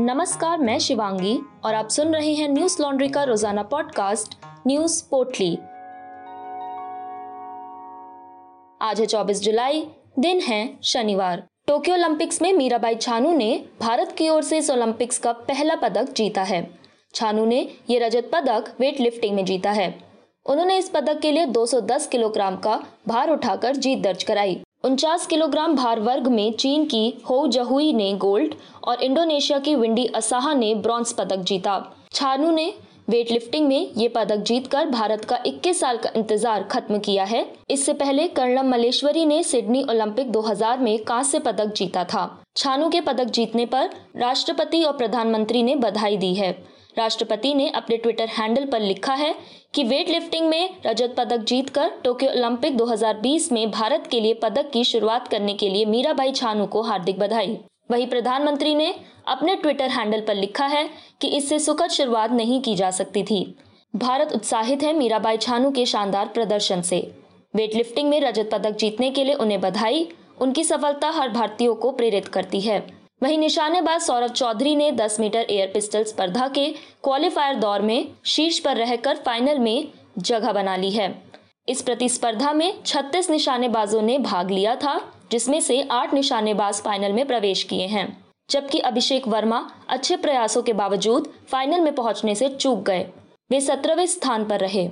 नमस्कार, मैं शिवांगी और आप सुन रहे हैं न्यूज़ लॉन्ड्री का रोज़ाना पॉडकास्ट, न्यूज़ पोटली आज है 24 जुलाई, दिन है शनिवार। टोक्यो ओलंपिक्स में मीराबाई छानू ने भारत की ओर से इस ओलंपिक्स का पहला पदक जीता है। छानू ने ये रजत पदक वेट लिफ्टिंग में जीता है। उन्होंने इस पदक के लिए 210 किलोग्राम का भार उठाकर जीत दर्ज कराई। उनचास किलोग्राम भार वर्ग में चीन की हो जहुई ने गोल्ड और इंडोनेशिया की विंडी असाहा ने ब्रॉन्ज पदक जीता। छानू ने वेट लिफ्टिंग में ये पदक जीतकर भारत का 21 साल का इंतज़ार खत्म किया है। इससे पहले कर्णम मलेश्वरी ने सिडनी ओलंपिक 2000 में कांस्य पदक जीता था। छानू के पदक जीतने पर राष्ट्रपति और प्रधानमंत्री ने बधाई दी है। राष्ट्रपति ने अपने ट्विटर हैंडल पर लिखा है कि वेट लिफ्टिंग में रजत पदक जीतकर टोक्यो ओलंपिक 2020 में भारत के लिए पदक की शुरुआत करने के लिए मीराबाई छानू को हार्दिक बधाई। वहीं प्रधानमंत्री ने अपने ट्विटर हैंडल पर लिखा है कि इससे सुखद शुरुआत नहीं की जा सकती थी। भारत उत्साहित है मीराबाई छानू के शानदार प्रदर्शन से। वेट लिफ्टिंग में रजत पदक जीतने के लिए उन्हें बधाई, उनकी सफलता हर भारतीयों को प्रेरित करती है। वहीं निशानेबाज सौरभ चौधरी ने 10 मीटर एयर पिस्टल स्पर्धा के क्वालिफायर दौर में शीर्ष पर रहकर फाइनल में जगह बना ली है। इस प्रतिस्पर्धा में 36 निशानेबाजों ने भाग लिया था, जिसमें से आठ निशानेबाज फाइनल में प्रवेश किए हैं। जबकि अभिषेक वर्मा अच्छे प्रयासों के बावजूद फाइनल में पहुँचने से चूक गए। वे सत्रहवें स्थान पर रहे।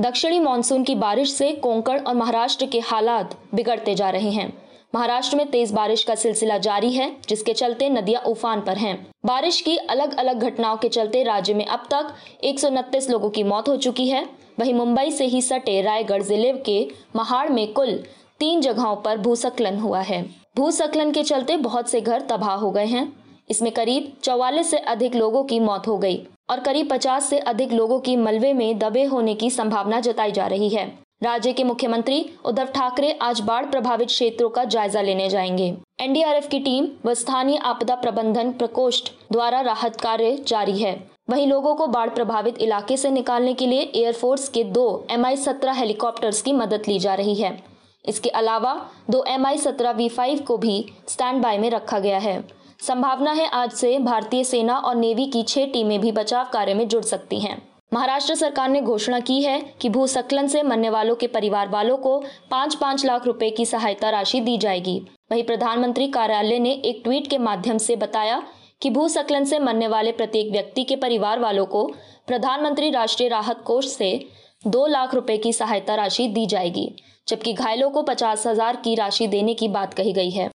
दक्षिणी मानसून की बारिश से कोंकण और महाराष्ट्र के हालात बिगड़ते जा रहे हैं। महाराष्ट्र में तेज बारिश का सिलसिला जारी है, जिसके चलते नदियाँ उफान पर हैं। बारिश की अलग अलग घटनाओं के चलते राज्य में अब तक एक सौ उनतीस लोगों की मौत हो चुकी है। वहीं मुंबई से ही सटे रायगढ़ ज़िले के महाड़ में कुल तीन जगहों पर भूसकलन हुआ है। भूसकलन के चलते बहुत से घर तबाह हो गए हैं। इसमें करीब चौवालीस से अधिक लोगों की मौत हो गई और करीब 50 से अधिक लोगों की मलबे में दबे होने की संभावना जताई जा रही है। राज्य के मुख्यमंत्री उद्धव ठाकरे आज बाढ़ प्रभावित क्षेत्रों का जायजा लेने जाएँगे। एनडीआरएफ की टीम व स्थानीय आपदा प्रबंधन प्रकोष्ठ द्वारा राहत कार्य जारी है। वहीं लोगों को बाढ़ प्रभावित इलाके से निकालने के लिए एयरफोर्स के दो एम आई सत्रह हेलीकॉप्टर्स की मदद ली जा रही है। इसके अलावा दो एम आई सत्रह वी फाइव को भी स्टैंड बाय में रखा गया है। संभावना है आज से भारतीय सेना और नेवी की छह टीमें भी बचाव कार्य में जुड़ सकती हैं। महाराष्ट्र सरकार ने घोषणा की है कि भूस्खलन से मरने वालों के परिवार वालों को पाँच पाँच लाख रुपए की सहायता राशि दी जाएगी। वहीं प्रधानमंत्री कार्यालय ने एक ट्वीट के माध्यम से बताया कि भूस्खलन से मरने वाले प्रत्येक व्यक्ति के परिवार वालों को प्रधानमंत्री राष्ट्रीय राहत कोष से दो लाख रुपए की सहायता राशि दी जाएगी, जबकि घायलों को पचास हज़ार की राशि देने की बात कही गई है।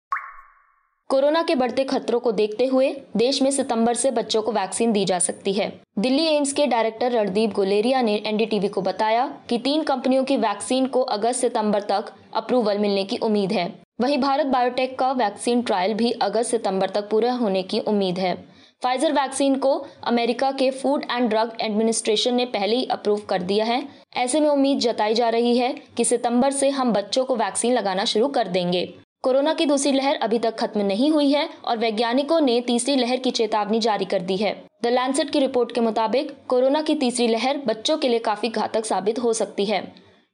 कोरोना के बढ़ते खतरों को देखते हुए देश में सितंबर से बच्चों को वैक्सीन दी जा सकती है। दिल्ली एम्स के डायरेक्टर रणदीप गुलेरिया ने एनडीटीवी को बताया कि तीन कंपनियों की वैक्सीन को अगस्त सितंबर तक अप्रूवल मिलने की उम्मीद है। वहीं भारत बायोटेक का वैक्सीन ट्रायल भी अगस्त सितंबर तक पूरा होने की उम्मीद है। फाइजर वैक्सीन को अमेरिका के फ़ूड एंड ड्रग एडमिनिस्ट्रेशन ने पहले ही अप्रूव कर दिया है। ऐसे में उम्मीद जताई जा रही है कि सितंबर से हम बच्चों को वैक्सीन लगाना शुरू कर देंगे। कोरोना की दूसरी लहर अभी तक खत्म नहीं हुई है और वैज्ञानिकों ने तीसरी लहर की चेतावनी जारी कर दी है। द लैंसेट की रिपोर्ट के मुताबिक, कोरोना की तीसरी लहर बच्चों के लिए काफ़ी घातक साबित हो सकती है।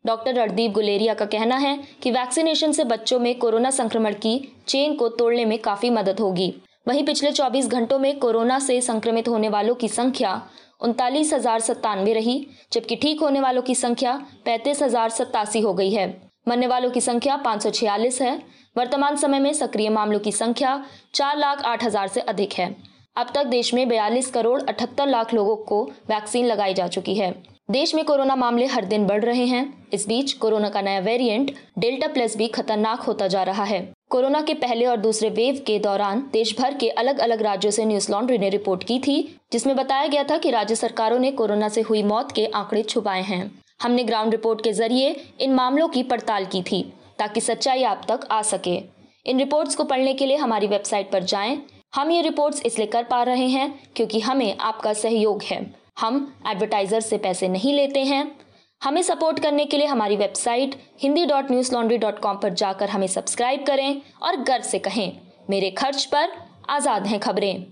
डॉक्टर रणदीप गुलेरिया का कहना है कि वैक्सीनेशन से बच्चों में कोरोना संक्रमण की चेन को तोड़ने में काफ़ी मदद होगी। वहीं पिछले 24 घंटों में कोरोना से संक्रमित होने वालों की संख्या उनतालीस हज़ार सत्तानवे रही, जबकि ठीक होने वालों की संख्या पैंतीस हज़ार सत्तासी हो गई है। मरने वालों की संख्या पाँच सौ छियालीस है वर्तमान समय में सक्रिय मामलों की संख्या चार लाख आठ हज़ार से अधिक है। अब तक देश में बयालीस करोड़ अठहत्तर लाख लोगों को वैक्सीन लगाई जा चुकी है। देश में कोरोना मामले हर दिन बढ़ रहे हैं। इस बीच कोरोना का नया वेरिएंट डेल्टा प्लस भी खतरनाक होता जा रहा है। कोरोना के पहले और दूसरे वेव के दौरान देश भर के अलग अलग राज्यों से न्यूज़ लॉन्ड्री ने रिपोर्ट की थी, जिसमें बताया गया था कि राज्य सरकारों ने कोरोना से हुई मौत के आंकड़े छुपाए हैं। हमने ग्राउंड रिपोर्ट के ज़रिए इन मामलों की पड़ताल की थी। ताकि सच्चाई आप तक आ सके। इन रिपोर्ट्स को पढ़ने के लिए हमारी वेबसाइट पर जाएँ। हम ये रिपोर्ट्स इसलिए कर पा रहे हैं क्योंकि हमें आपका सहयोग है। हम एडवर्टाइजर से पैसे नहीं लेते हैं। हमें सपोर्ट करने के लिए हमारी website Hindi dot news laundry dot com पर जाकर हमें सब्सक्राइब करें और गर्व से कहें, मेरे खर्च पर आज़ाद हैं खबरें।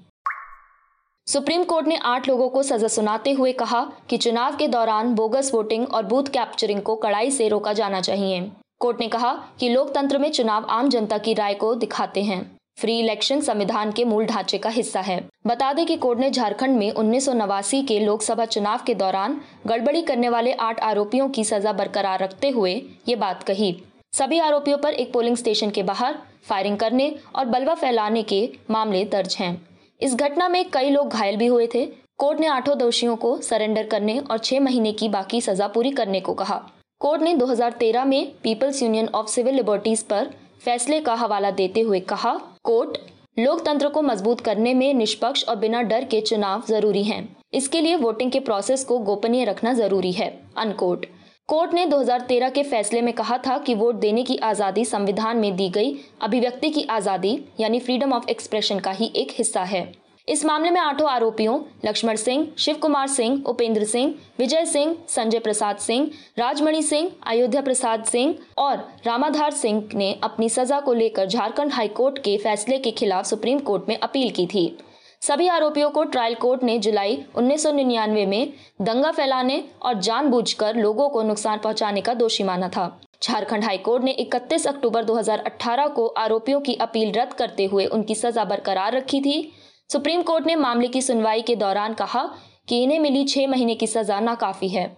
सुप्रीम कोर्ट ने आठ लोगों को सजा सुनाते हुए कहा कि चुनाव के दौरान बोगस वोटिंग और बूथ कैप्चरिंग को कड़ाई से रोका जाना चाहिए। कोर्ट ने कहा कि लोकतंत्र में चुनाव आम जनता की राय को दिखाते हैं। फ्री इलेक्शन संविधान के मूल ढांचे का हिस्सा है। बता दें कि कोर्ट ने झारखंड में उन्नीस सौ नवासी के लोकसभा चुनाव के दौरान गड़बड़ी करने वाले आठ आरोपियों की सजा बरकरार रखते हुए ये बात कही। सभी आरोपियों पर एक पोलिंग स्टेशन के बाहर फायरिंग करने और बलवा फैलाने के मामले दर्ज हैं। इस घटना में कई लोग घायल भी हुए थे। कोर्ट ने आठों दोषियों को सरेंडर करने और छह महीने की बाकी सजा पूरी करने को कहा। कोर्ट ने 2013 में People's Union of Civil Liberties पर फैसले का हवाला देते हुए कहा, कोर्ट, लोकतंत्र को मज़बूत करने में निष्पक्ष और बिना डर के चुनाव ज़रूरी हैं। इसके लिए वोटिंग के प्रोसेस को गोपनीय रखना ज़रूरी है अनकोट कोर्ट ने 2013 के फैसले में कहा था कि वोट देने की आज़ादी संविधान में दी गई अभिव्यक्ति की आज़ादी, यानी फ्रीडम ऑफ़ एक्सप्रेशन का ही एक हिस्सा है इस मामले में आठों आरोपियों, लक्ष्मण सिंह शिव कुमार सिंह, उपेंद्र सिंह, विजय सिंह, संजय प्रसाद सिंह, राजमणि सिंह, अयोध्या प्रसाद सिंह और रामाधार सिंह ने अपनी सजा को लेकर झारखंड हाईकोर्ट के फैसले के खिलाफ सुप्रीम कोर्ट में अपील की थी। सभी आरोपियों को ट्रायल कोर्ट ने जुलाई 1999 में दंगा फैलाने और जानबूझकर लोगों को नुकसान पहुँचाने का दोषी माना था। झारखंड हाईकोर्ट ने 31 अक्टूबर 2018 को आरोपियों की अपील रद्द करते हुए उनकी सजा बरकरार रखी थी। सुप्रीम कोर्ट ने मामले की सुनवाई के दौरान कहा कि इन्हें मिली छह महीने की सजा नाकाफी है।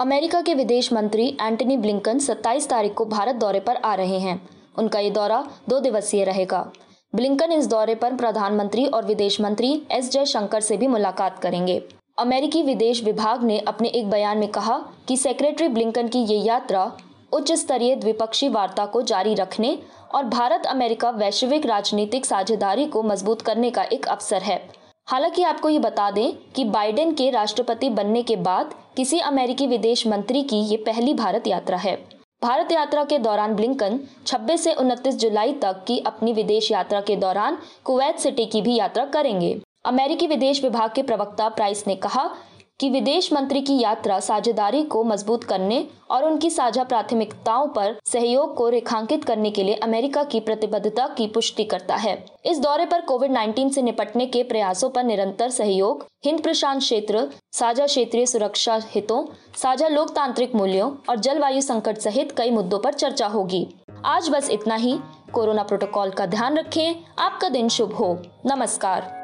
अमेरिका के विदेश मंत्री एंटनी ब्लिंकन 27 तारीख को भारत दौरे पर आ रहे हैं। उनका ये दौरा दो दिवसीय रहेगा। ब्लिंकन इस दौरे पर प्रधानमंत्री और विदेश मंत्री एस जयशंकर से भी मुलाकात करेंगे। अमेरिकी विदेश विभाग ने अपने एक बयान में कहा कि सेक्रेटरी ब्लिंकन की ये यात्रा उच्च स्तरीय द्विपक्षीय वार्ता को जारी रखने और भारत अमेरिका वैश्विक राजनीतिक साझेदारी को मज़बूत करने का एक अवसर है। हालाँकि आपको ये बता दें कि बाइडेन के राष्ट्रपति बनने के बाद किसी अमेरिकी विदेश मंत्री की ये पहली भारत यात्रा है। भारत यात्रा के दौरान ब्लिंकन 26 से 29 जुलाई तक की अपनी विदेश यात्रा के दौरान कुवैत सिटी की भी यात्रा करेंगे। अमेरिकी विदेश विभाग के प्रवक्ता प्राइस ने कहा कि विदेश मंत्री की यात्रा साझेदारी को मज़बूत करने और उनकी साझा प्राथमिकताओं पर सहयोग को रेखांकित करने के लिए अमेरिका की प्रतिबद्धता की पुष्टि करता है। इस दौरे पर कोविड 19 से निपटने के प्रयासों पर निरंतर सहयोग, हिंद प्रशांत क्षेत्र, साझा क्षेत्रीय सुरक्षा हितों, साझा लोकतांत्रिक मूल्यों और जलवायु संकट सहित कई मुद्दों पर चर्चा होगी। आज बस इतना ही। कोरोना प्रोटोकॉल का ध्यान रखें। आपका दिन शुभ हो। नमस्कार।